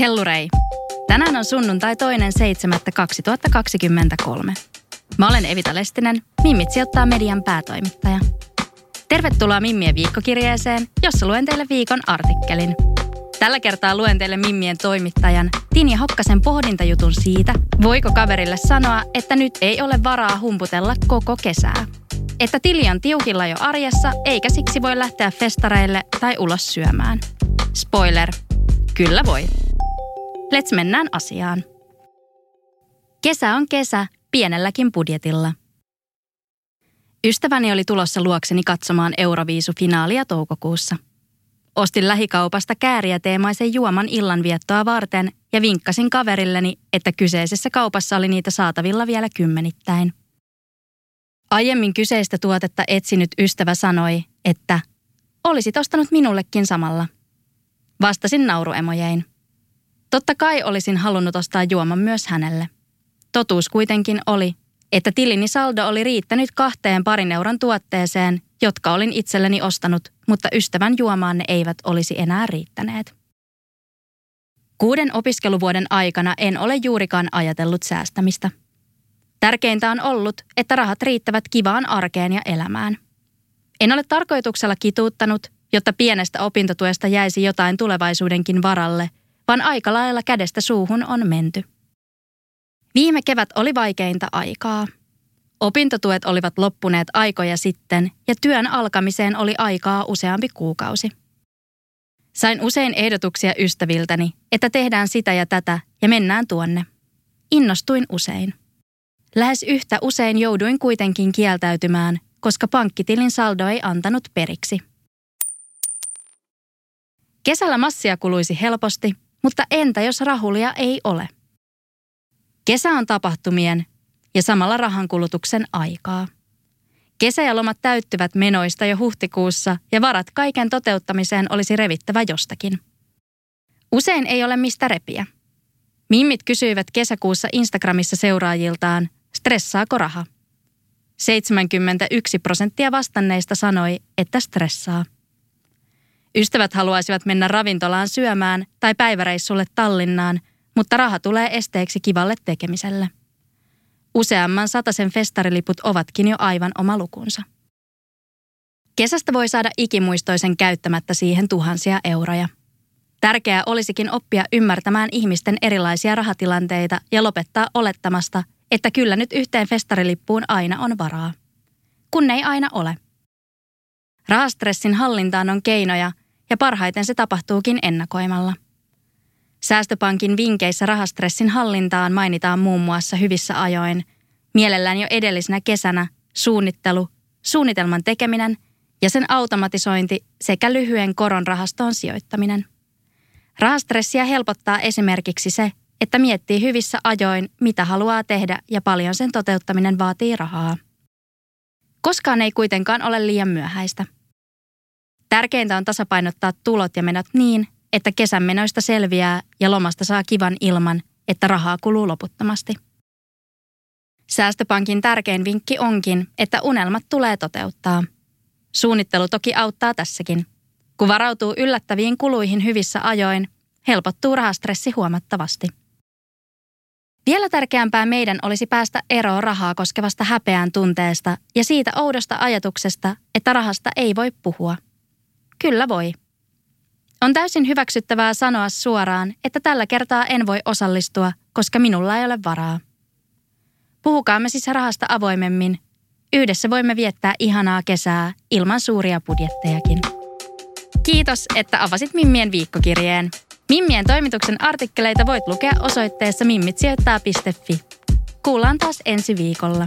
Hellurei! Tänään on sunnuntai toinen 7.2023. Mä olen Evita Lestinen, Mimmit sijoittaa median päätoimittaja. Tervetuloa Mimmien viikkokirjeeseen, jossa luen teille viikon artikkelin. Tällä kertaa luen teille Mimmien toimittajan Tinja Hokkasen pohdintajutun siitä, voiko kaverille sanoa, että nyt ei ole varaa humputella koko kesää. Että tili on tiukilla jo arjessa, eikä siksi voi lähteä festareille tai ulos syömään. Spoiler, kyllä voi. Let's mennään asiaan. Kesä on kesä, pienelläkin budjetilla. Ystäväni oli tulossa luokseni katsomaan Euroviisu-finaalia toukokuussa. Ostin lähikaupasta kääriä teemaisen juoman illanviettoa varten ja vinkkasin kaverilleni, että kyseisessä kaupassa oli niitä saatavilla vielä kymmenittäin. Aiemmin kyseistä tuotetta etsinyt ystävä sanoi, että olisit ostanut minullekin samalla. Vastasin nauruemojein. Totta kai olisin halunnut ostaa juoman myös hänelle. Totuus kuitenkin oli, että tilini saldo oli riittänyt kahteen parin euron tuotteeseen, jotka olin itselleni ostanut, mutta ystävän juomaan ne eivät olisi enää riittäneet. Kuuden opiskeluvuoden aikana en ole juurikaan ajatellut säästämistä. Tärkeintä on ollut, että rahat riittävät kivaan arkeen ja elämään. En ole tarkoituksella kituuttanut, jotta pienestä opintotuesta jäisi jotain tulevaisuudenkin varalle, vaan aika lailla kädestä suuhun on menty. Viime kevät oli vaikeinta aikaa. Opintotuet olivat loppuneet aikoja sitten ja työn alkamiseen oli aikaa useampi kuukausi. Sain usein ehdotuksia ystäviltäni, että tehdään sitä ja tätä ja mennään tuonne. Innostuin usein. Lähes yhtä usein jouduin kuitenkin kieltäytymään, koska pankkitilin saldo ei antanut periksi. Kesällä massia kuluisi helposti, mutta entä jos rahulia ei ole? Kesä on tapahtumien ja samalla rahankulutuksen aikaa. Kesä ja lomat täyttyvät menoista jo huhtikuussa ja varat kaiken toteuttamiseen olisi revittävä jostakin. Usein ei ole mistä repiä. Mimmit kysyivät kesäkuussa Instagramissa seuraajiltaan, stressaako raha? 71 prosenttia vastanneista sanoi, että stressaa. Ystävät haluaisivat mennä ravintolaan syömään tai päiväreissulle Tallinnaan, mutta raha tulee esteeksi kivalle tekemiselle. Useamman sataisen festariliput ovatkin jo aivan oma lukunsa. Kesästä voi saada ikimuistoisen käyttämättä siihen tuhansia euroja. Tärkeää olisikin oppia ymmärtämään ihmisten erilaisia rahatilanteita ja lopettaa olettamasta, että kyllä nyt yhteen festarilippuun aina on varaa. Kun ei aina ole. Rahastressin hallintaan on keinoja, ja parhaiten se tapahtuukin ennakoimalla – Säästöpankin vinkeissä rahastressin hallintaan mainitaan muun muassa hyvissä ajoin, mielellään jo edellisenä kesänä, suunnittelu, suunnitelman tekeminen ja sen automatisointi sekä lyhyen koron rahastoon sijoittaminen. Rahastressiä helpottaa esimerkiksi se, että miettii hyvissä ajoin, mitä haluaa tehdä ja paljon sen toteuttaminen vaatii rahaa. Koskaan ei kuitenkaan ole liian myöhäistä. Tärkeintä on tasapainottaa tulot ja menot niin, että kesän menoista selviää ja lomasta saa kivan ilman, että rahaa kuluu loputtomasti. Säästöpankin tärkein vinkki onkin, että unelmat tulee toteuttaa. Suunnittelu toki auttaa tässäkin. Kun varautuu yllättäviin kuluihin hyvissä ajoin, helpottuu rahastressi huomattavasti. Vielä tärkeämpää meidän olisi päästä eroon rahaa koskevasta häpeän tunteesta ja siitä oudosta ajatuksesta, että rahasta ei voi puhua. Kyllä voi. On täysin hyväksyttävää sanoa suoraan, että tällä kertaa en voi osallistua, koska minulla ei ole varaa. Puhukaamme siis rahasta avoimemmin. Yhdessä voimme viettää ihanaa kesää ilman suuria budjettejakin. Kiitos, että avasit Mimmien viikkokirjeen. Mimmien toimituksen artikkeleita voit lukea osoitteessa mimmitsijoittaa.fi. Kuullaan taas ensi viikolla.